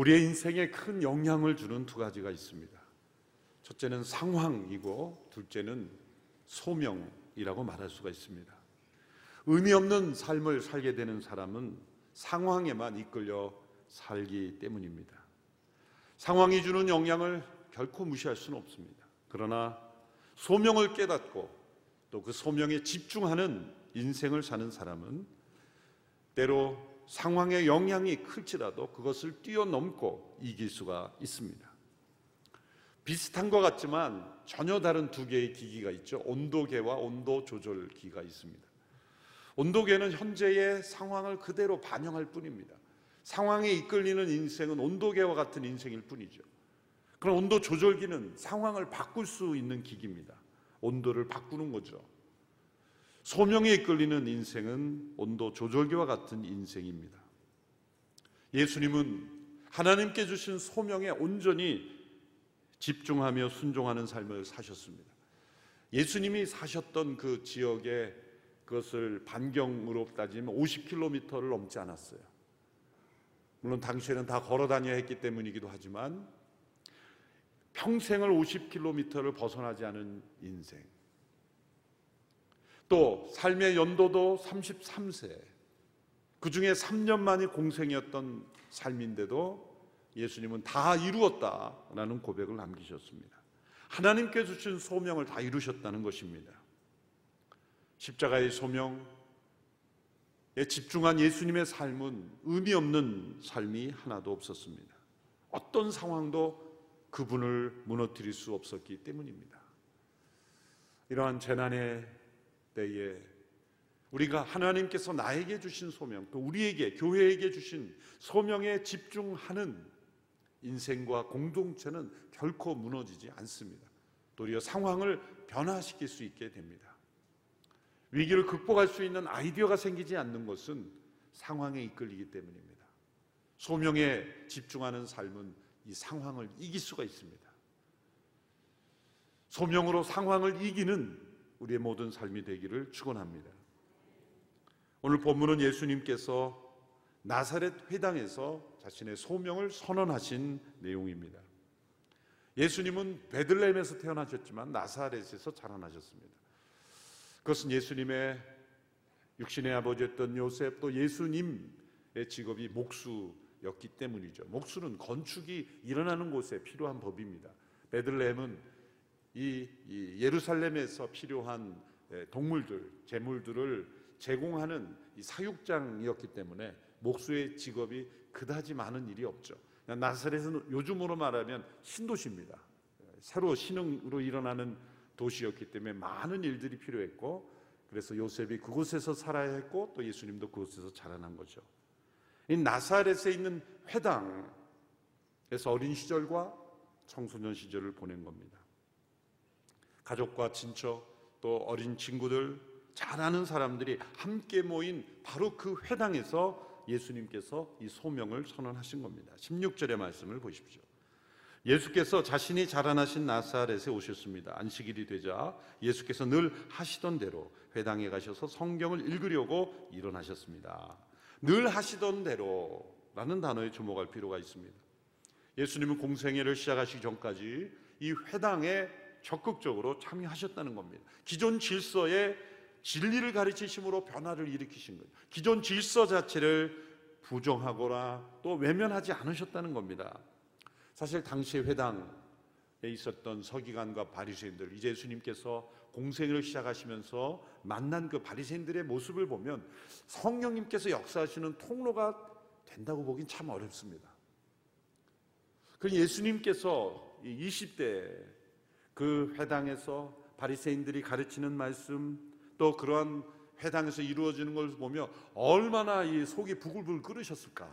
우리의 인생에 큰 영향을 주는 두 가지가 있습니다. 첫째는 상황이고 둘째는 소명이라고 말할 수가 있습니다. 의미 없는 삶을 살게 되는 사람은 상황에만 이끌려 살기 때문입니다. 상황이 주는 영향을 결코 무시할 수는 없습니다. 그러나 소명을 깨닫고 또 그 소명에 집중하는 인생을 사는 사람은 때로 상황의 영향이 클지라도 그것을 뛰어넘고 이길 수가 있습니다. 비슷한 것 같지만 전혀 다른 두 개의 기기가 있죠. 온도계와 온도 조절 기가 있습니다. 온도계는 현재의 상황을 그대로 반영할 뿐입니다. 상황에 이끌리는 인생은 온도계와 같은 인생일 뿐이죠. 그럼 온도 조절기는 상황을 바꿀 수 있는 기기입니다. 온도를 바꾸는 거죠. 소명에 이끌리는 인생은 온도 조절기와 같은 인생입니다. 예수님은 하나님께 주신 소명에 온전히 집중하며 순종하는 삶을 사셨습니다. 예수님이 사셨던 그 지역에 그것을 반경으로 따지면 50km를 넘지 않았어요. 물론 당시에는 다 걸어 다녀야 했기 때문이기도 하지만 평생을 50km를 벗어나지 않은 인생. 또 삶의 연도도 33세. 그 중에 3년 만이 공생이었던 삶인데도 예수님은 다 이루었다라는 고백을 남기셨습니다. 하나님께 주신 소명을 다 이루셨다는 것입니다. 십자가의 소명에 집중한 예수님의 삶은 의미 없는 삶이 하나도 없었습니다. 어떤 상황도 그분을 무너뜨릴 수 없었기 때문입니다. 이러한 재난의 때에 우리가 하나님께서 나에게 주신 소명, 또 우리에게, 교회에게 주신 소명에 집중하는 인생과 공동체는 결코 무너지지 않습니다. 도리어 상황을 변화시킬 수 있게 됩니다. 위기를 극복할 수 있는 아이디어가 생기지 않는 것은 상황에 이끌리기 때문입니다. 소명에 집중하는 삶은 이 상황을 이길 수가 있습니다. 소명으로 상황을 이기는 우리의 모든 삶이 되기를 축원합니다. 오늘 본문은 예수님께서 나사렛 회당에서 자신의 소명을 선언하신 내용입니다. 예수님은 베들레헴에서 태어나셨지만 나사렛에서 자라나셨습니다. 그것은 예수님의 육신의 아버지였던 요셉 또 예수님의 직업이 목수였기 때문이죠. 목수는 건축이 일어나는 곳에 필요한 법입니다. 베들레헴은 이, 이 예루살렘에서 필요한 동물들, 재물들을 제공하는 사육장이었기 때문에 목수의 직업이 그다지 많은 일이 없죠. 나사렛은 요즘으로 말하면 신도시입니다. 새로 신흥으로 일어나는 도시였기 때문에 많은 일들이 필요했고 그래서 요셉이 그곳에서 살아야 했고 또 예수님도 그곳에서 자라난 거죠. 이 나사렛에 있는 회당에서 어린 시절과 청소년 시절을 보낸 겁니다. 가족과 친척 또 어린 친구들 잘 아는 사람들이 함께 모인 바로 그 회당에서 예수님께서 이 소명을 선언하신 겁니다. 16절의 말씀을 보십시오. 예수께서 자신이 자라나신 나사렛에 오셨습니다. 안식일이 되자 예수께서 늘 하시던 대로 회당에 가셔서 성경을 읽으려고 일어나셨습니다. 늘 하시던 대로라는 단어에 주목할 필요가 있습니다. 예수님은 공생애를 시작하시기 전까지 이 회당에 적극적으로 참여하셨다는 겁니다. 기존 질서에 진리를 가르치심으로 변화를 일으키신 거예요. 기존 질서 자체를 부정하거나 또 외면하지 않으셨다는 겁니다. 사실 당시 회당에 있었던 서기관과 바리새인들 이제 예수님께서 공생을 시작하시면서 만난 그 바리새인들의 모습을 보면 성령님께서 역사하시는 통로가 된다고 보긴 참 어렵습니다. 그 예수님께서 20대 그 회당에서 바리새인들이 가르치는 말씀 또 그러한 회당에서 이루어지는 걸 보며 얼마나 이 속이 부글부글 끓으셨을까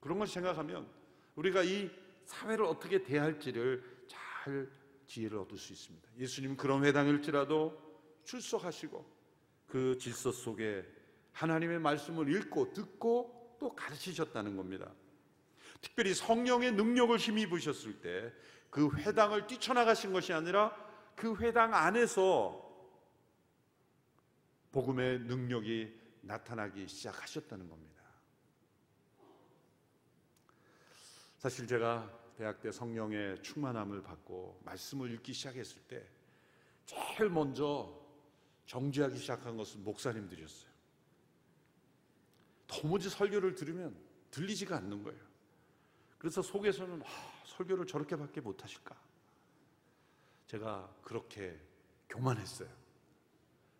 그런 걸 생각하면 우리가 이 사회를 어떻게 대할지를 잘 지혜를 얻을 수 있습니다. 예수님 그런 회당일지라도 출석하시고 그 질서 속에 하나님의 말씀을 읽고 듣고 또 가르치셨다는 겁니다. 특별히 성령의 능력을 힘입으셨을 때 그 회당을 뛰쳐나가신 것이 아니라 그 회당 안에서 복음의 능력이 나타나기 시작하셨다는 겁니다. 사실 제가 대학 때 성령의 충만함을 받고 말씀을 읽기 시작했을 때 제일 먼저 정죄하기 시작한 것은 목사님들이었어요. 도무지 설교를 들으면 들리지가 않는 거예요. 그래서 속에서는 아, 설교를 저렇게밖에 못하실까? 제가 그렇게 교만했어요.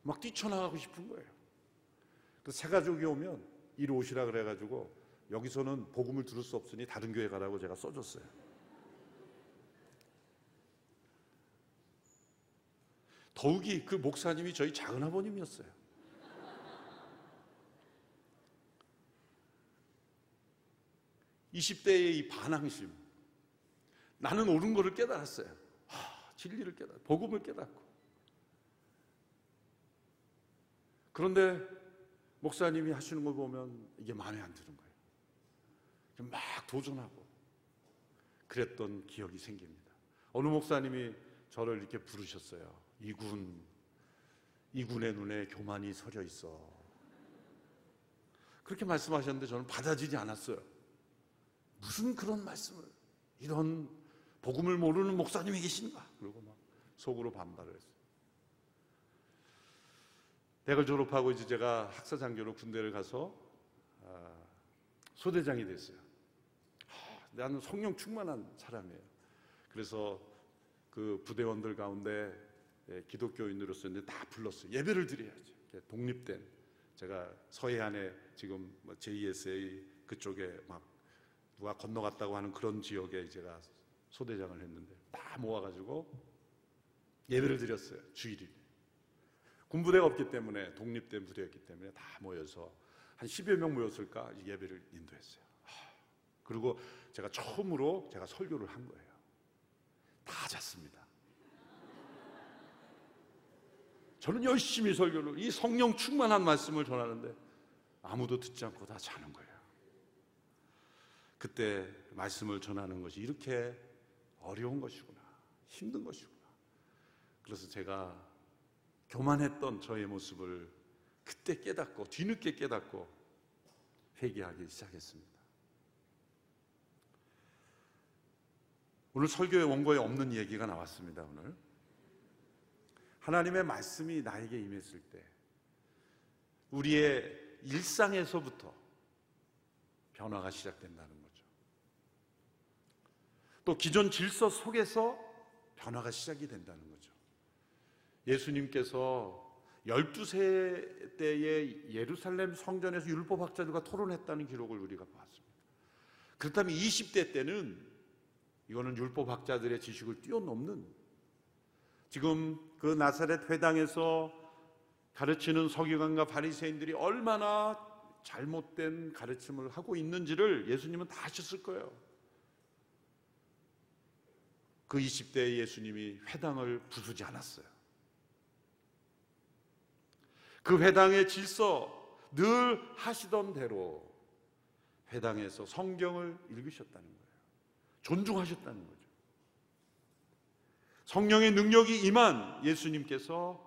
막 뛰쳐나가고 싶은 거예요. 그래서 새 가족이 오면 이리 오시라 그래가지고 여기서는 복음을 들을 수 없으니 다른 교회 가라고 제가 써줬어요. 더욱이 그 목사님이 저희 작은 아버님이었어요. 이십 대의 이 반항심. 나는 옳은 것을 깨달았어요. 하, 진리를 깨달고, 복음을 깨닫고. 그런데 목사님이 하시는 걸 보면 이게 마음에 안 드는 거예요. 막 도전하고 그랬던 기억이 생깁니다. 어느 목사님이 저를 이렇게 부르셨어요. 이군, 이군의 눈에 교만이 서려 있어. 그렇게 말씀하셨는데 저는 받아들이지 않았어요. 무슨 그런 말씀을, 이런 복음을 모르는 목사님이 계신가? 그리고 막 속으로 반발을 했어요. 대학을 졸업하고 이제 제가 학사 장교로 군대를 가서 아, 소대장이 됐어요. 나는 성령 충만한 사람이에요. 그래서 그 부대원들 가운데 예, 기독교인으로서 다 불렀어요. 예배를 드려야죠. 독립된 제가 서해안에 지금 뭐 JSA 그쪽에 막 누가 건너갔다고 하는 그런 지역에 제가 소대장을 했는데 다 모아가지고 예배를 드렸어요. 주일이. 군부대가 없기 때문에 독립된 부대였기 때문에 다 모여서 한 10여 명 모였을까 예배를 인도했어요. 그리고 제가 처음으로 제가 설교를 한 거예요. 다 잤습니다. 저는 열심히 설교를 이 성령 충만한 말씀을 전하는데 아무도 듣지 않고 다 자는 거예요. 그때 말씀을 전하는 것이 이렇게 어려운 것이구나. 힘든 것이구나. 그래서 제가 교만했던 저의 모습을 그때 깨닫고 뒤늦게 깨닫고 회개하기 시작했습니다. 오늘 설교의 원고에 없는 얘기가 나왔습니다. 오늘 하나님의 말씀이 나에게 임했을 때 우리의 일상에서부터 변화가 시작된다는 거죠. 또 기존 질서 속에서 변화가 시작이 된다는 거죠. 예수님께서 12세 때에 예루살렘 성전에서 율법학자들과 토론했다는 기록을 우리가 봤습니다. 그렇다면 20대 때는 이거는 율법학자들의 지식을 뛰어넘는 지금 그 나사렛 회당에서 가르치는 서기관과 바리새인들이 얼마나 잘못된 가르침을 하고 있는지를 예수님은 다 아셨을 거예요. 그 20대의 예수님이 회당을 부수지 않았어요. 그 회당의 질서 늘 하시던 대로 회당에서 성경을 읽으셨다는 거예요. 존중하셨다는 거예요. 성령의 능력이 임한 예수님께서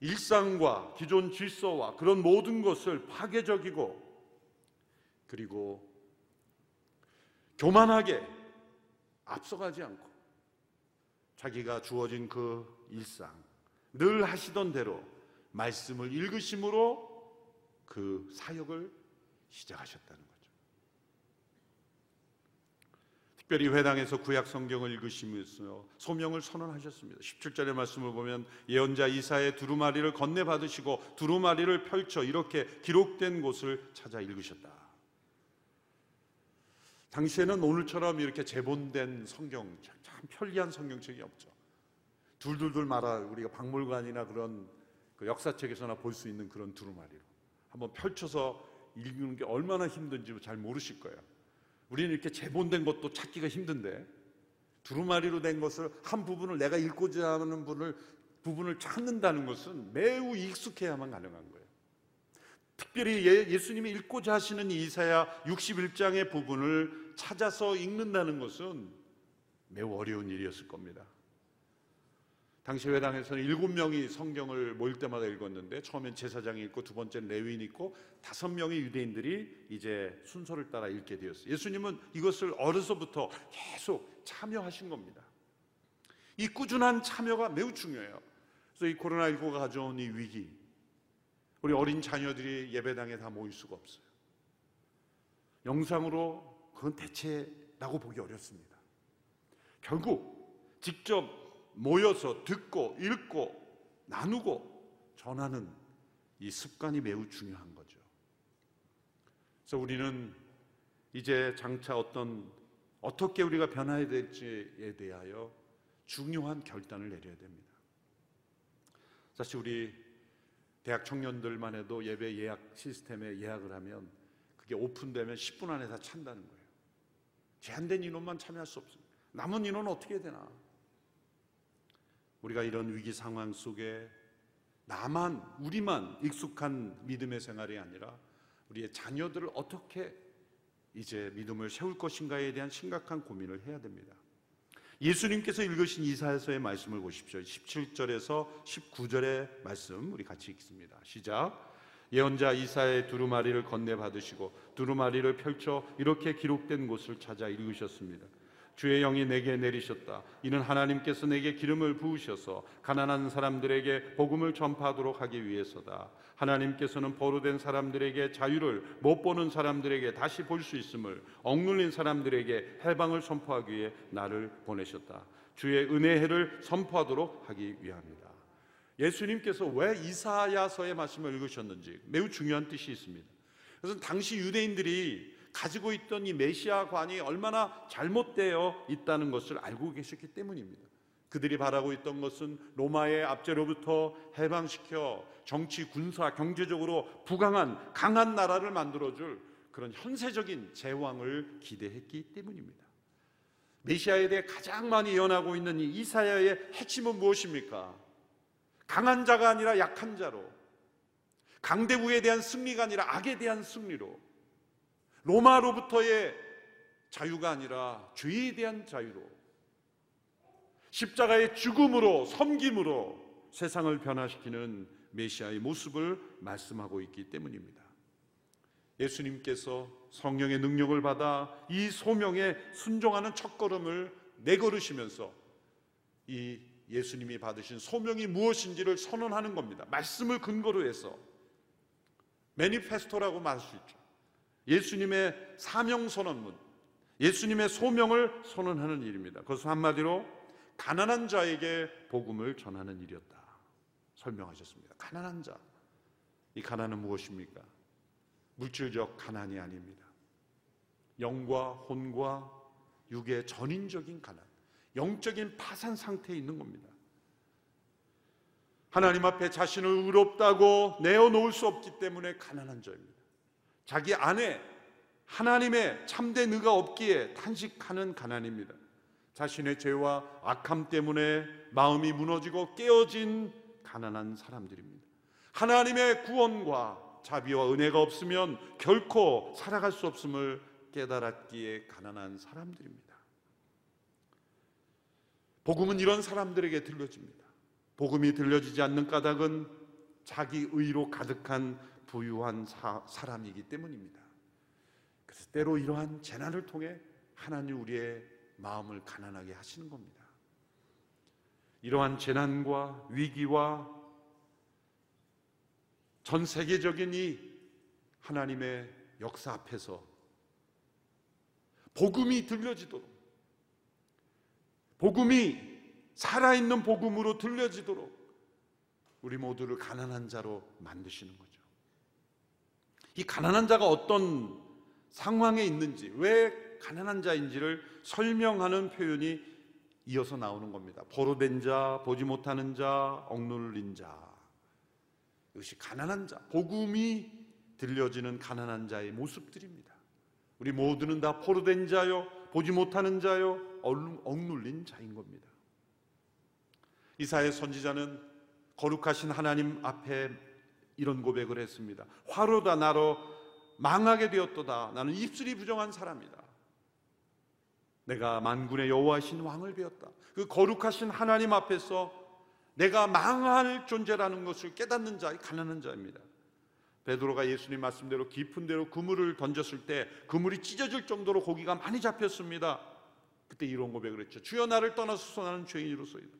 일상과 기존 질서와 그런 모든 것을 파괴적이고 그리고 교만하게 앞서가지 않고 자기가 주어진 그 일상 늘 하시던 대로 말씀을 읽으심으로 그 사역을 시작하셨다는 거예요. 특별히 회당에서 구약 성경을 읽으시면서 소명을 선언하셨습니다. 17절의 말씀을 보면 예언자 이사의 두루마리를 건네 받으시고 두루마리를 펼쳐 이렇게 기록된 곳을 찾아 읽으셨다. 당시에는 오늘처럼 이렇게 재본된 성경 참 편리한 성경책이 없죠. 둘둘둘 말아 우리가 박물관이나 그런 그 역사책에서나 볼 수 있는 그런 두루마리로 한번 펼쳐서 읽는 게 얼마나 힘든지 잘 모르실 거예요. 우리는 이렇게 재본된 것도 찾기가 힘든데 두루마리로 된 것을 한 부분을 내가 읽고자 하는 분을 부분을 찾는다는 것은 매우 익숙해야만 가능한 거예요. 특별히 예, 수님이 읽고자 하시는 이사야 61장의 부분을 찾아서 읽는다는 것은 매우 어려운 일이었을 겁니다. 당시 회당에서는 일곱 명이 성경을 모일 때마다 읽었는데 처음엔 제사장이 읽고 두 번째는 레위인이 읽고 다섯 명의 유대인들이 이제 순서를 따라 읽게 되었어요. 예수님은 이것을 어려서부터 계속 참여하신 겁니다. 이 꾸준한 참여가 매우 중요해요. 그래서 이 코로나19가 가져온 이 위기, 우리 어린 자녀들이 예배당에 다 모일 수가 없어요. 영상으로 그건 대체라고 보기 어렵습니다. 결국 직접 모여서 듣고 읽고 나누고 전하는 이 습관이 매우 중요한 거죠. 그래서 우리는 이제 장차 어떤 어떻게 우리가 변화해야 될지에 대하여 중요한 결단을 내려야 됩니다. 사실 우리 대학 청년들만 해도 예배 예약 시스템에 예약을 하면 그게 오픈되면 10분 안에 다 찬다는 거예요. 제한된 인원만 참여할 수 없습니다. 남은 인원은 어떻게 되나? 우리가 이런 위기 상황 속에 나만 우리만 익숙한 믿음의 생활이 아니라 우리의 자녀들을 어떻게 이제 믿음을 세울 것인가에 대한 심각한 고민을 해야 됩니다. 예수님께서 읽으신 이사야서의 말씀을 보십시오. 17절에서 19절의 말씀 우리 같이 읽습니다. 시작. 예언자 이사의 두루마리를 건네 받으시고 두루마리를 펼쳐 이렇게 기록된 곳을 찾아 읽으셨습니다. 주의 영이 내게 내리셨다. 이는 하나님께서 내게 기름을 부으셔서 가난한 사람들에게 복음을 전파하도록 하기 위해서다. 하나님께서는 보로된 사람들에게 자유를 못 보는 사람들에게 다시 볼 수 있음을 억눌린 사람들에게 해방을 선포하기 위해 나를 보내셨다. 주의 은혜를 선포하도록 하기 위함이다. 예수님께서 왜 이사야서의 말씀을 읽으셨는지 매우 중요한 뜻이 있습니다. 그래서 당시 유대인들이 가지고 있던 이 메시아관이 얼마나 잘못되어 있다는 것을 알고 계셨기 때문입니다. 그들이 바라고 있던 것은 로마의 압제로부터 해방시켜 정치, 군사, 경제적으로 부강한 강한 나라를 만들어줄 그런 현세적인 제왕을 기대했기 때문입니다. 메시아에 대해 가장 많이 예언하고 있는 이 이사야의 핵심은 무엇입니까? 강한 자가 아니라 약한 자로, 강대국에 대한 승리가 아니라 악에 대한 승리로, 로마로부터의 자유가 아니라 죄에 대한 자유로 십자가의 죽음으로 섬김으로 세상을 변화시키는 메시아의 모습을 말씀하고 있기 때문입니다. 예수님께서 성령의 능력을 받아 이 소명에 순종하는 첫걸음을 내걸으시면서 이 예수님이 받으신 소명이 무엇인지를 선언하는 겁니다. 말씀을 근거로 해서 매니페스토라고 말할 수 있죠. 예수님의 사명 선언문, 예수님의 소명을 선언하는 일입니다. 그것은 한마디로 가난한 자에게 복음을 전하는 일이었다. 설명하셨습니다. 가난한 자. 이 가난은 무엇입니까? 물질적 가난이 아닙니다. 영과 혼과 육의 전인적인 가난, 영적인 파산 상태에 있는 겁니다. 하나님 앞에 자신을 의롭다고 내어놓을 수 없기 때문에 가난한 자입니다. 자기 안에 하나님의 참된 의가 없기에 탄식하는 가난입니다. 자신의 죄와 악함 때문에 마음이 무너지고 깨어진 가난한 사람들입니다. 하나님의 구원과 자비와 은혜가 없으면 결코 살아갈 수 없음을 깨달았기에 가난한 사람들입니다. 복음은 이런 사람들에게 들려집니다. 복음이 들려지지 않는 까닭은 자기 의로 가득한 부유한 사, 사람이기 때문입니다. 그래서 때로 이러한 재난을 통해 하나님 우리의 마음을 가난하게 하시는 겁니다. 이러한 재난과 위기와 전 세계적인 이 하나님의 역사 앞에서 복음이 들려지도록 복음이 살아있는 복음으로 들려지도록 우리 모두를 가난한 자로 만드시는 거죠. 이 가난한 자가 어떤 상황에 있는지, 왜 가난한 자인지를 설명하는 표현이 이어서 나오는 겁니다. 보로된 자, 보지 못하는 자, 억눌린 자. 이것이 가난한 자, 복음이 들려지는 가난한 자의 모습들입니다. 우리 모두는 다 포로된 자요, 보지 못하는 자요, 억눌린 자인 겁니다. 이사의 선지자는 거룩하신 하나님 앞에 이런 고백을 했습니다. 화로다 나로 망하게 되었도다. 나는 입술이 부정한 사람이다. 내가 만군의 여호와신 왕을 배웠다. 그 거룩하신 하나님 앞에서 내가 망할 존재라는 것을 깨닫는 자, 가난한 자입니다. 베드로가 예수님 말씀대로 깊은 데로 그물을 던졌을 때 그물이 찢어질 정도로 고기가 많이 잡혔습니다. 그때 이런 고백을 했죠. 주여 나를 떠나소서 나는 죄인으로서이다.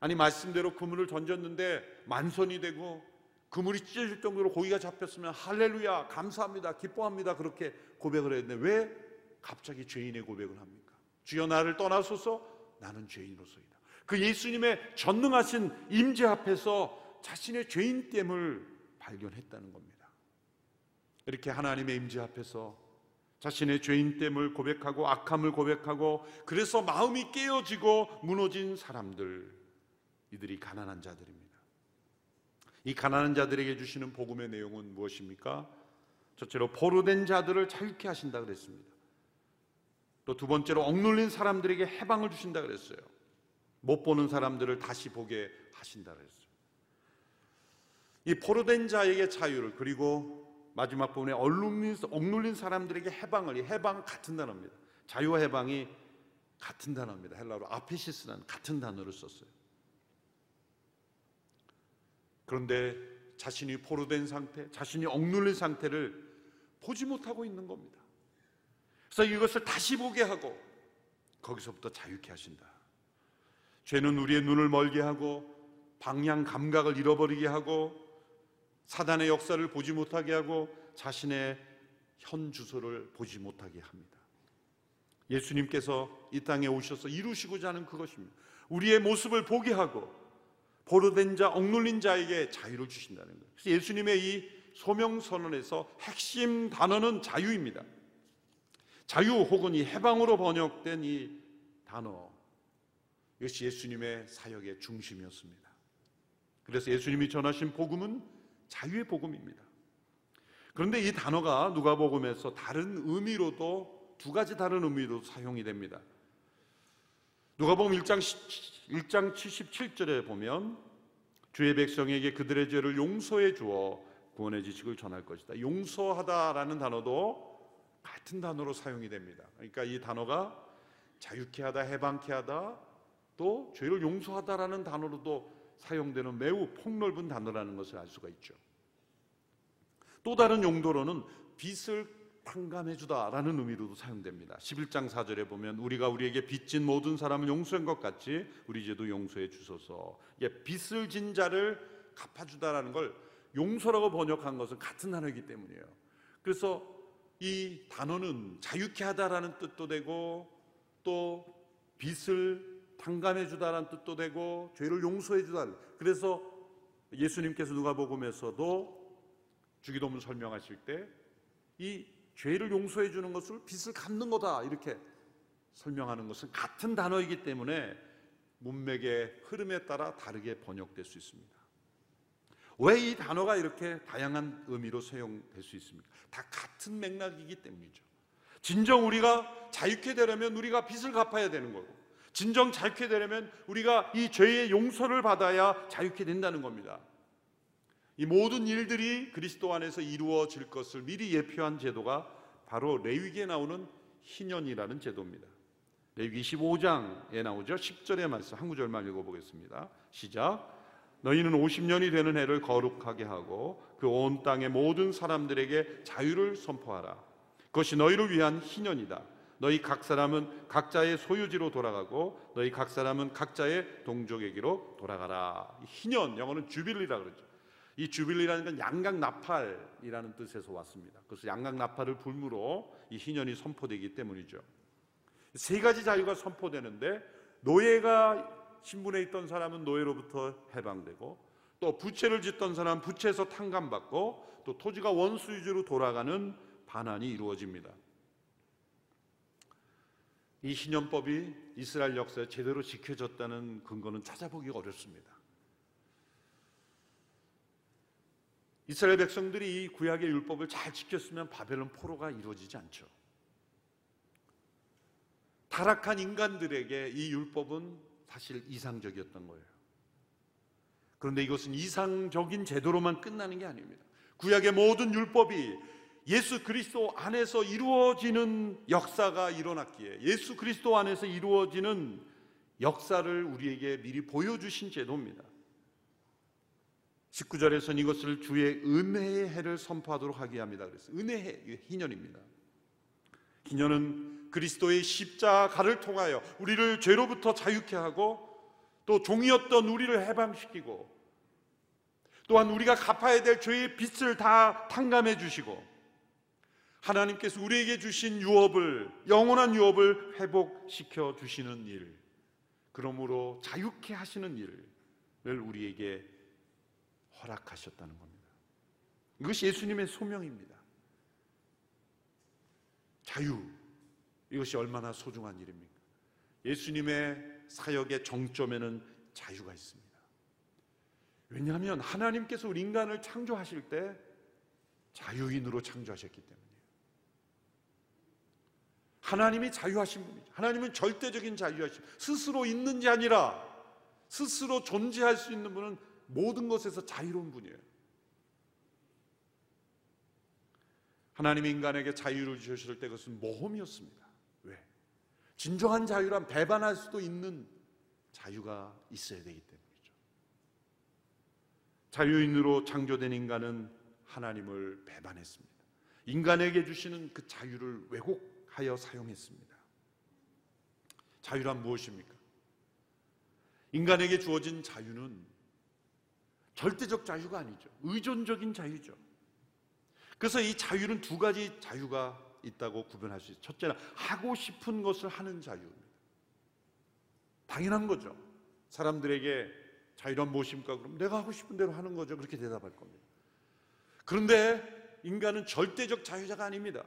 아니 말씀대로 그물을 던졌는데 만선이 되고 그물이 찢어질 정도로 고기가 잡혔으면 할렐루야 감사합니다 기뻐합니다 그렇게 고백을 했는데 왜 갑자기 죄인의 고백을 합니까? 주여 나를 떠나소서 나는 죄인으로서이다. 그 예수님의 전능하신 임재 앞에서 자신의 죄인됨을 발견했다는 겁니다. 이렇게 하나님의 임재 앞에서 자신의 죄인됨을 고백하고 악함을 고백하고 그래서 마음이 깨어지고 무너진 사람들 이들이 가난한 자들입니다. 이 가난한 자들에게 주시는 복음의 내용은 무엇입니까? 첫째로 포로된 자들을 자유케 하신다 그랬습니다. 또 두 번째로 억눌린 사람들에게 해방을 주신다 그랬어요. 못 보는 사람들을 다시 보게 하신다 그랬어요. 이 포로된 자에게 자유를 그리고 마지막 부분에 억눌린, 억눌린 사람들에게 해방을 이 해방 같은 단어입니다. 자유와 해방이 같은 단어입니다. 헬라로 아페시스라는 같은 단어를 썼어요. 그런데 자신이 포로된 상태, 자신이 억눌린 상태를 보지 못하고 있는 겁니다. 그래서 이것을 다시 보게 하고 거기서부터 자유케 하신다. 죄는 우리의 눈을 멀게 하고 방향 감각을 잃어버리게 하고 사단의 역사를 보지 못하게 하고 자신의 현 주소를 보지 못하게 합니다. 예수님께서 이 땅에 오셔서 이루시고자 하는 그것입니다. 우리의 모습을 보게 하고 보로된 자, 억눌린 자에게 자유를 주신다는 거예요. 그래서 예수님의 이 소명 선언에서 핵심 단어는 자유입니다. 자유 혹은 이 해방으로 번역된 이 단어 이것이 예수님의 사역의 중심이었습니다. 그래서 예수님이 전하신 복음은 자유의 복음입니다. 그런데 이 단어가 누가복음에서 다른 의미로도 두 가지 다른 의미로 사용이 됩니다. 누가복음 1장 1장 77절에 보면 주의 백성에게 그들의 죄를 용서해 주어 구원의 지식을 전할 것이다. 용서하다라는 단어도 같은 단어로 사용이 됩니다. 그러니까 이 단어가 자유케 하다, 해방케 하다, 또 죄를 용서하다라는 단어로도 사용되는 매우 폭넓은 단어라는 것을 알 수가 있죠. 또 다른 용도로는 빚을 탕감해 주다라는 의미로도 사용됩니다. 11장 4절에 보면 우리가 우리에게 빚진 모든 사람을 용서한 것 같이 우리 죄도 용서해 주소서. 예, 빚을 진 자를 갚아 주다라는 걸 용서라고 번역한 것은 같은 단어이기 때문이에요. 그래서 이 단어는 자유케 하다라는 뜻도 되고 또 빚을 탕감해 주다라는 뜻도 되고 죄를 용서해 주다. 그래서 예수님께서 누가복음에서도 주기도문 설명하실 때이 죄를 용서해 주는 것을 빚을 갚는 거다 이렇게 설명하는 것은 같은 단어이기 때문에 문맥의 흐름에 따라 다르게 번역될 수 있습니다. 왜 이 단어가 이렇게 다양한 의미로 사용될 수 있습니까? 다 같은 맥락이기 때문이죠. 진정 우리가 자유케 되려면 우리가 빚을 갚아야 되는 거고, 진정 자유케 되려면 우리가 이 죄의 용서를 받아야 자유케 된다는 겁니다. 이 모든 일들이 그리스도 안에서 이루어질 것을 미리 예표한 제도가 바로 레위기에 나오는 희년이라는 제도입니다. 레위기 25장에 나오죠. 10절의 말씀 한 구절만 읽어보겠습니다. 시작. 너희는 50년이 되는 해를 거룩하게 하고 그 온 땅의 모든 사람들에게 자유를 선포하라. 그것이 너희를 위한 희년이다. 너희 각 사람은 각자의 소유지로 돌아가고 너희 각 사람은 각자의 동족에게로 돌아가라. 희년 영어는 주빌리라 그러죠. 이 주빌리라는 건 양각 나팔이라는 뜻에서 왔습니다. 그래서 양각 나팔을 불무로 이 희년이 선포되기 때문이죠. 세 가지 자유가 선포되는데 노예가 신분에 있던 사람은 노예로부터 해방되고 또 부채를 짓던 사람은 부채에서 탕감받고 또 토지가 원수 유지로 돌아가는 반환이 이루어집니다. 이 신년법이 이스라엘 역사에 제대로 지켜졌다는 근거는 찾아보기가 어렵습니다. 이스라엘 백성들이 이 구약의 율법을 잘 지켰으면 바벨론 포로가 이루어지지 않죠. 타락한 인간들에게 이 율법은 사실 이상적이었던 거예요. 그런데 이것은 이상적인 제도로만 끝나는 게 아닙니다. 구약의 모든 율법이 예수 그리스도 안에서 이루어지는 역사가 일어났기에 예수 그리스도 안에서 이루어지는 역사를 우리에게 미리 보여주신 제도입니다. 19절에서는 이것을 주의 은혜의 해를 선포하도록 하게 합니다. 그래서 은혜의 희년입니다. 희년은 그리스도의 십자가를 통하여 우리를 죄로부터 자유케 하고 또 종이었던 우리를 해방시키고 또한 우리가 갚아야 될 죄의 빚을 다 탕감해 주시고 하나님께서 우리에게 주신 유업을 영원한 유업을 회복시켜 주시는 일 그러므로 자유케 하시는 일을 우리에게 허락하셨다는 겁니다. 이것이 예수님의 소명입니다. 자유 이것이 얼마나 소중한 일입니까? 예수님의 사역의 정점에는 자유가 있습니다. 왜냐하면 하나님께서 우리 인간을 창조하실 때 자유인으로 창조하셨기 때문이에요. 하나님이 자유하신 분이죠. 하나님은 절대적인 자유하신 스스로 있는 지 아니라 스스로 존재할 수 있는 분은 모든 것에서 자유로운 분이에요. 하나님이 인간에게 자유를 주셨을 때 그것은 모험이었습니다. 왜? 진정한 자유란 배반할 수도 있는 자유가 있어야 되기 때문이죠. 자유인으로 창조된 인간은 하나님을 배반했습니다. 인간에게 주시는 그 자유를 왜곡하여 사용했습니다. 자유란 무엇입니까? 인간에게 주어진 자유는 절대적 자유가 아니죠. 의존적인 자유죠. 그래서 이 자유는 두 가지 자유가 있다고 구분할 수 있어요. 첫째는 하고 싶은 것을 하는 자유입니다. 당연한 거죠. 사람들에게 자유란 무엇입니까? 그럼 내가 하고 싶은 대로 하는 거죠. 그렇게 대답할 겁니다. 그런데 인간은 절대적 자유자가 아닙니다.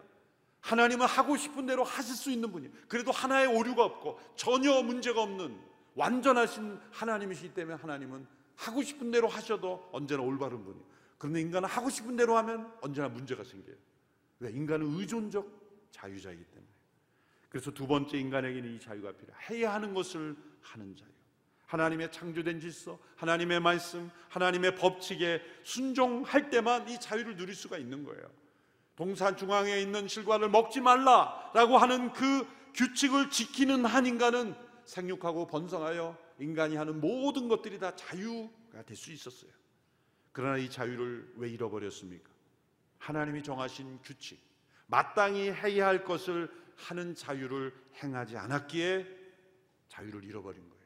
하나님은 하고 싶은 대로 하실 수 있는 분이에요. 그래도 하나의 오류가 없고 전혀 문제가 없는 완전하신 하나님이시기 때문에 하나님은 하고 싶은 대로 하셔도 언제나 올바른 분이에요. 그런데 인간은 하고 싶은 대로 하면 언제나 문제가 생겨요. 왜? 인간은 의존적 자유자이기 때문에. 그래서 두 번째 인간에게는 이 자유가 필요해. 해야 하는 것을 하는 자유. 하나님의 창조된 질서, 하나님의 말씀, 하나님의 법칙에 순종할 때만 이 자유를 누릴 수가 있는 거예요. 동산 중앙에 있는 실과를 먹지 말라라고 하는 그 규칙을 지키는 한 인간은 생육하고 번성하여 인간이 하는 모든 것들이 다 자유가 될 수 있었어요. 그러나 이 자유를 왜 잃어버렸습니까? 하나님이 정하신 규칙, 마땅히 해야 할 것을 하는 자유를 행하지 않았기에 자유를 잃어버린 거예요.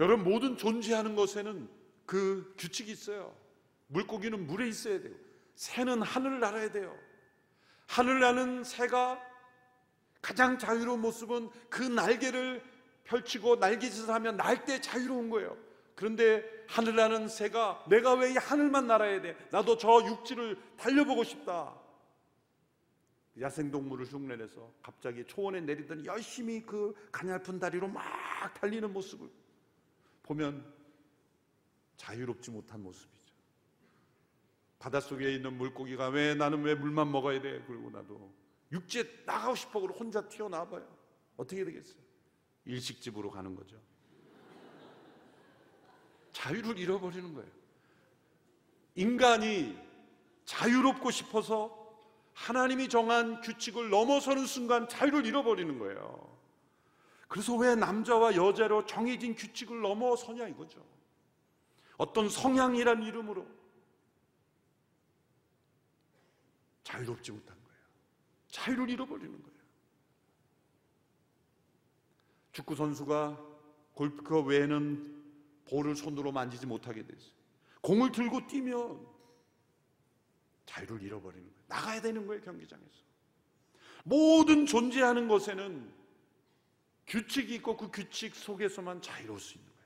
여러분 모든 존재하는 것에는 그 규칙이 있어요. 물고기는 물에 있어야 돼요. 새는 하늘을 날아야 돼요. 하늘 나는 새가 가장 자유로운 모습은 그 날개를 펼치고 날개짓을 하면 날 때 자유로운 거예요. 그런데 하늘 나는 새가 내가 왜 이 하늘만 날아야 돼? 나도 저 육지를 달려보고 싶다. 야생동물을 흉내내서 갑자기 초원에 내리더니 열심히 그 가냘픈 다리로 막 달리는 모습을 보면 자유롭지 못한 모습이죠. 바닷속에 있는 물고기가 왜 나는 왜 물만 먹어야 돼? 그리고 나도 육지에 나가고 싶어 그러고 혼자 튀어나와봐요. 어떻게 되겠어요? 일식집으로 가는 거죠. 자유를 잃어버리는 거예요. 인간이 자유롭고 싶어서 하나님이 정한 규칙을 넘어서는 순간 자유를 잃어버리는 거예요. 그래서 왜 남자와 여자로 정해진 규칙을 넘어서냐 이거죠. 어떤 성향이란 이름으로 자유롭지 못한. 자유를 잃어버리는 거예요. 축구 선수가 골프 외에는 볼을 손으로 만지지 못하게 됐어요. 공을 들고 뛰면 자유를 잃어버리는 거예요. 나가야 되는 거예요, 경기장에서. 모든 존재하는 것에는 규칙이 있고 그 규칙 속에서만 자유로울 수 있는 거예요.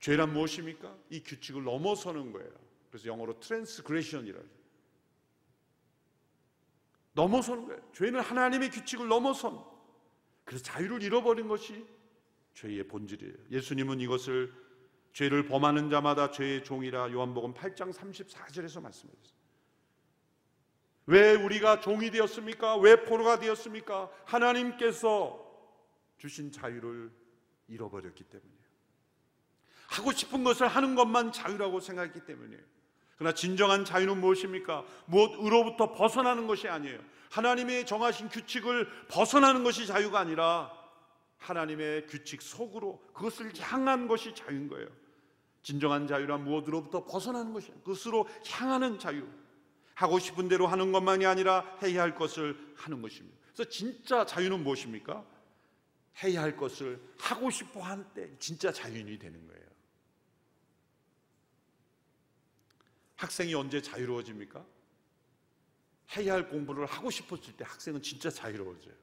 죄란 무엇입니까? 이 규칙을 넘어서는 거예요. 그래서 영어로 transgression이라고 넘어서는 거예요. 죄는 하나님의 규칙을 넘어선. 그래서 자유를 잃어버린 것이 죄의 본질이에요. 예수님은 이것을 죄를 범하는 자마다 죄의 종이라 요한복음 8장 34절에서 말씀하셨어요. 왜 우리가 종이 되었습니까? 왜 포로가 되었습니까? 하나님께서 주신 자유를 잃어버렸기 때문이에요. 하고 싶은 것을 하는 것만 자유라고 생각했기 때문이에요. 그러나 진정한 자유는 무엇입니까? 무엇으로부터 벗어나는 것이 아니에요. 하나님의 정하신 규칙을 벗어나는 것이 자유가 아니라 하나님의 규칙 속으로 그것을 향한 것이 자유인 거예요. 진정한 자유란 무엇으로부터 벗어나는 것이에요. 그것으로 향하는 자유. 하고 싶은 대로 하는 것만이 아니라 해야 할 것을 하는 것입니다. 그래서 진짜 자유는 무엇입니까? 해야 할 것을 하고 싶어 할 때 진짜 자유인이 되는 거예요. 학생이 언제 자유로워집니까? 해야 할 공부를 하고 싶었을 때 학생은 진짜 자유로워져요.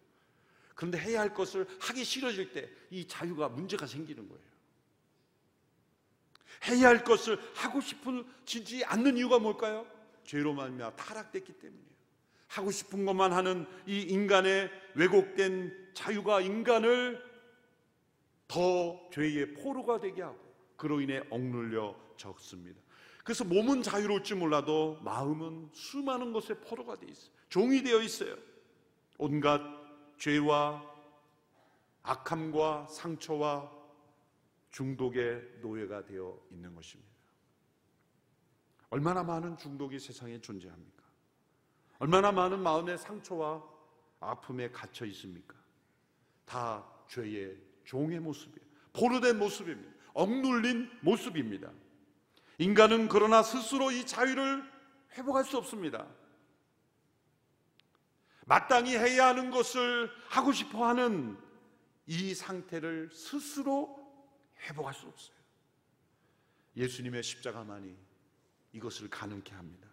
그런데 해야 할 것을 하기 싫어질 때 이 자유가 문제가 생기는 거예요. 해야 할 것을 하고 싶지 않는 이유가 뭘까요? 죄로 말미암아 타락됐기 때문이에요. 하고 싶은 것만 하는 이 인간의 왜곡된 자유가 인간을 더 죄의 포로가 되게 하고 그로 인해 억눌려 적습니다. 그래서 몸은 자유로울지 몰라도 마음은 수많은 것에 포로가 되어 있어요. 종이 되어 있어요. 온갖 죄와 악함과 상처와 중독의 노예가 되어 있는 것입니다. 얼마나 많은 중독이 세상에 존재합니까? 얼마나 많은 마음의 상처와 아픔에 갇혀 있습니까? 다 죄의 종의 모습이에요. 포로된 모습입니다. 억눌린 모습입니다. 인간은 그러나 스스로 이 자유를 회복할 수 없습니다. 마땅히 해야 하는 것을 하고 싶어 하는 이 상태를 스스로 회복할 수 없어요. 예수님의 십자가만이 이것을 가능케 합니다.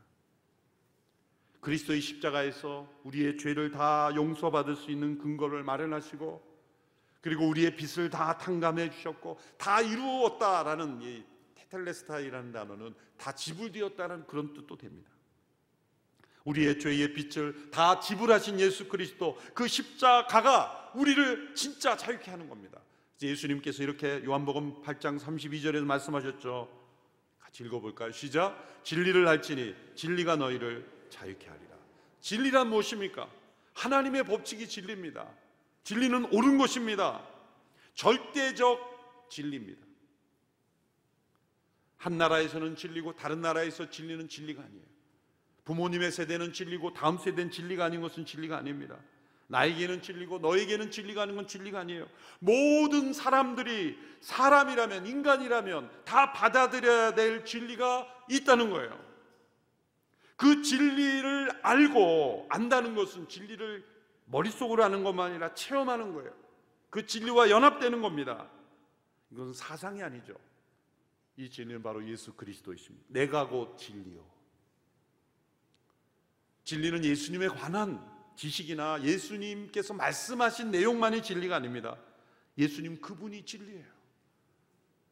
그리스도의 십자가에서 우리의 죄를 다 용서받을 수 있는 근거를 마련하시고 그리고 우리의 빚을 다 탕감해 주셨고 다 이루었다라는 이 테텔레스타이라는 단어는 다 지불되었다는 그런 뜻도 됩니다. 우리의 죄의 빚을 다 지불하신 예수 그리스도 그 십자가가 우리를 진짜 자유케 하는 겁니다. 예수님께서 이렇게 요한복음 8장 32절에서 말씀하셨죠. 같이 읽어볼까요? 시작. 진리를 알지니 진리가 너희를 자유케 하리라. 진리란 무엇입니까? 하나님의 법칙이 진리입니다. 진리는 옳은 것입니다. 절대적 진리입니다. 한 나라에서는 진리고 다른 나라에서 진리는 진리가 아니에요. 부모님의 세대는 진리고 다음 세대는 진리가 아닌 것은 진리가 아닙니다. 나에게는 진리고 너에게는 진리가 아닌 건 진리가 아니에요. 모든 사람들이 사람이라면 인간이라면 다 받아들여야 될 진리가 있다는 거예요. 그 진리를 알고 안다는 것은 진리를 머릿속으로 아는 것만 아니라 체험하는 거예요. 그 진리와 연합되는 겁니다. 이것은 사상이 아니죠. 이 진리는 바로 예수 그리스도이십니다. 내가 곧 진리요. 진리는 예수님에 관한 지식이나 예수님께서 말씀하신 내용만이 진리가 아닙니다. 예수님 그분이 진리예요.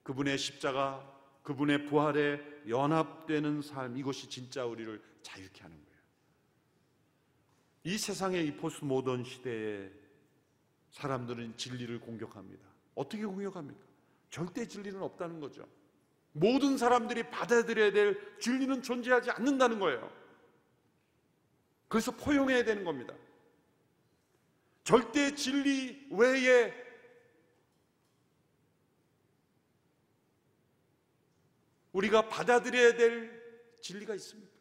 그분의 십자가, 그분의 부활에 연합되는 삶, 이것이 진짜 우리를 자유케 하는 거예요. 이 세상의 이 포스트 모던 시대에 사람들은 진리를 공격합니다. 어떻게 공격합니까? 절대 진리는 없다는 거죠. 모든 사람들이 받아들여야 될 진리는 존재하지 않는다는 거예요. 그래서 포용해야 되는 겁니다. 절대 진리 외에 우리가 받아들여야 될 진리가 있습니다.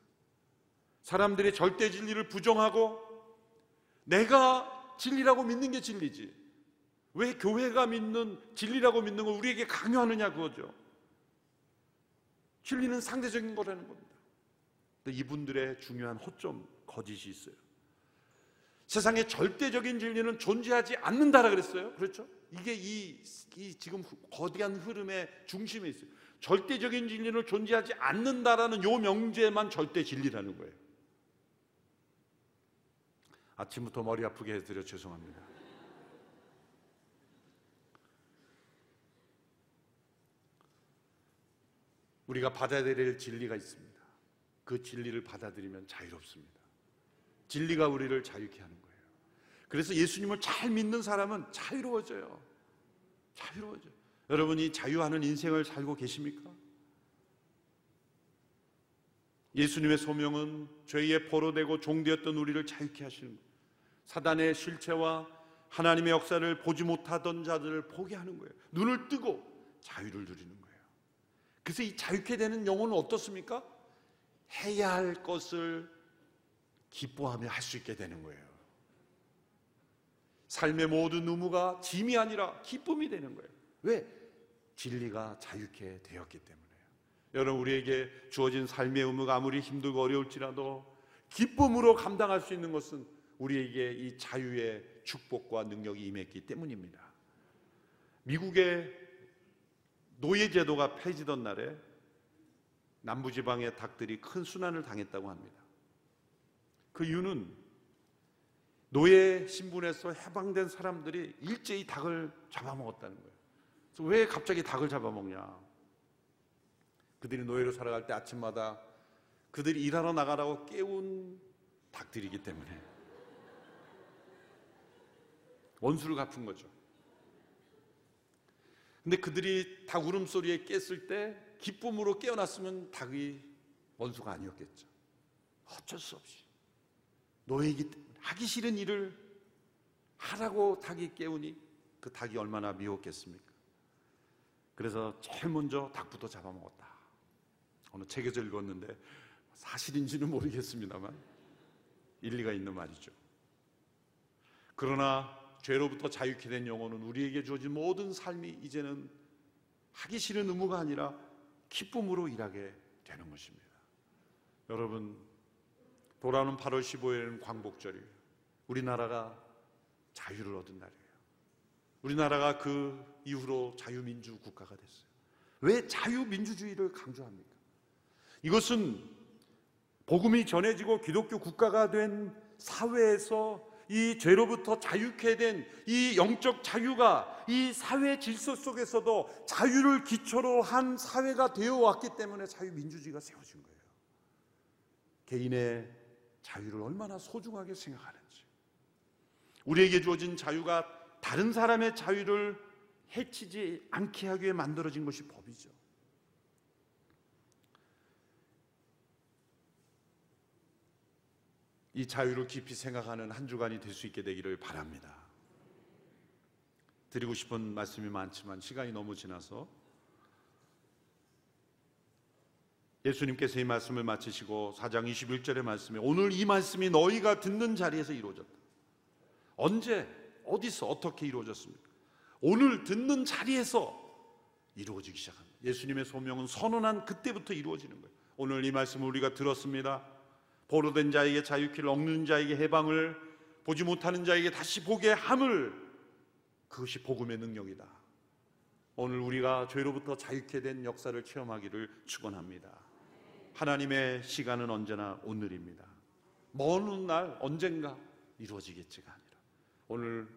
사람들의 절대 진리를 부정하고 내가 진리라고 믿는 게 진리지. 왜 교회가 믿는 진리라고 믿는 걸 우리에게 강요하느냐 그거죠. 진리는 상대적인 거라는 겁니다. 근데 이분들의 중요한 호점 거짓이 있어요. 세상에 절대적인 진리는 존재하지 않는다라 그랬어요. 그렇죠? 이게 이, 이 지금 거대한 흐름의 중심에 있어요. 절대적인 진리는 존재하지 않는다라는 요 명제만 절대 진리라는 거예요. 아침부터 머리 아프게 해드려 죄송합니다. 우리가 받아들여야 될 진리가 있습니다. 그 진리를 받아들이면 자유롭습니다. 진리가 우리를 자유케 하는 거예요. 그래서 예수님을 잘 믿는 사람은 자유로워져요. 자유로워져. 여러분이 자유하는 인생을 살고 계십니까? 예수님의 소명은 죄의 포로되고 종되었던 우리를 자유케 하시는 거예요. 사단의 실체와 하나님의 역사를 보지 못하던 자들을 보게 하는 거예요. 눈을 뜨고 자유를 누리는 거예요. 그래서 이 자유케 되는 영혼은 어떻습니까? 해야 할 것을 기뻐하며 할 수 있게 되는 거예요. 삶의 모든 의무가 짐이 아니라 기쁨이 되는 거예요. 왜? 진리가 자유케 되었기 때문에요. 여러분 우리에게 주어진 삶의 의무가 아무리 힘들고 어려울지라도 기쁨으로 감당할 수 있는 것은 우리에게 이 자유의 축복과 능력이 임했기 때문입니다. 미국의 노예 제도가 폐지던 날에 남부지방의 닭들이 큰 순환을 당했다고 합니다. 그 이유는 노예 신분에서 해방된 사람들이 일제히 닭을 잡아먹었다는 거예요. 그래서 왜 갑자기 닭을 잡아먹냐? 그들이 노예로 살아갈 때 아침마다 그들이 일하러 나가라고 깨운 닭들이기 때문에 원수를 갚은 거죠. 근데 그들이 닭 울음소리에 깼을 때 기쁨으로 깨어났으면 닭이 원수가 아니었겠죠. 어쩔 수 없이 노예이기 때문에 하기 싫은 일을 하라고 닭이 깨우니 그 닭이 얼마나 미웠겠습니까? 그래서 제일 먼저 닭부터 잡아먹었다. 어느 책에서 읽었는데 사실인지는 모르겠습니다만 일리가 있는 말이죠. 그러나 죄로부터 자유케 된 영혼은 우리에게 주어진 모든 삶이 이제는 하기 싫은 의무가 아니라 기쁨으로 일하게 되는 것입니다. 여러분 돌아오는 8월 15일은 광복절이에요. 우리나라가 자유를 얻은 날이에요. 우리나라가 그 이후로 자유민주 국가가 됐어요. 왜 자유민주주의를 강조합니까? 이것은 복음이 전해지고 기독교 국가가 된 사회에서 이 죄로부터 자유케 된 이 영적 자유가 이 사회 질서 속에서도 자유를 기초로 한 사회가 되어 왔기 때문에 자유민주주의가 세워진 거예요. 개인의 자유를 얼마나 소중하게 생각하는지. 우리에게 주어진 자유가 다른 사람의 자유를 해치지 않게 하기 위해 만들어진 것이 법이죠. 이 자유를 깊이 생각하는 한 주간이 될 수 있게 되기를 바랍니다. 드리고 싶은 말씀이 많지만 시간이 너무 지나서 예수님께서 이 말씀을 마치시고 4장 21절의 말씀에 오늘 이 말씀이 너희가 듣는 자리에서 이루어졌다. 언제 어디서 어떻게 이루어졌습니까? 오늘 듣는 자리에서 이루어지기 시작합니다. 예수님의 소명은 선언한 그때부터 이루어지는 거예요. 오늘 이 말씀을 우리가 들었습니다. 보로된 자에게 자유키를 얻는 자에게 해방을 보지 못하는 자에게 다시 보게 함을 그것이 복음의 능력이다. 오늘 우리가 죄로부터 자유케 된 역사를 체험하기를 축원합니다. 하나님의 시간은 언제나 오늘입니다. 먼 훗날 언젠가 이루어지겠지가 아니라 오늘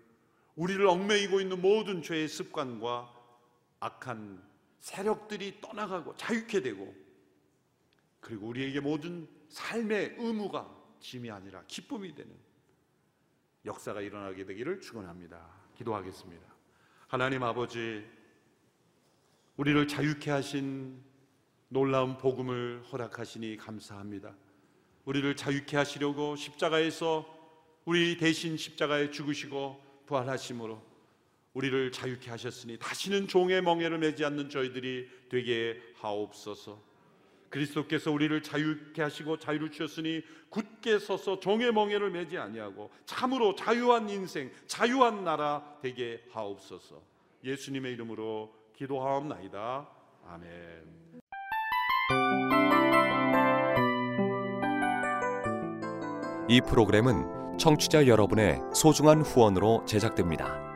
우리를 얽매이고 있는 모든 죄의 습관과 악한 세력들이 떠나가고 자유케 되고 그리고 우리에게 모든 삶의 의무가 짐이 아니라 기쁨이 되는 역사가 일어나게 되기를 축원합니다. 기도하겠습니다. 하나님 아버지 우리를 자유케 하신 놀라운 복음을 허락하시니 감사합니다. 우리를 자유케 하시려고 십자가에서 우리 대신 십자가에 죽으시고 부활하심으로 우리를 자유케 하셨으니 다시는 종의 멍에를 매지 않는 저희들이 되게 하옵소서. 그리스도께서 우리를 자유케 하시고 자유를 주셨으니 굳게 서서 종의 멍에를 매지 아니하고 참으로 자유한 인생, 자유한 나라 되게 하옵소서. 예수님의 이름으로 기도하옵나이다. 아멘. 이 프로그램은 청취자 여러분의 소중한 후원으로 제작됩니다.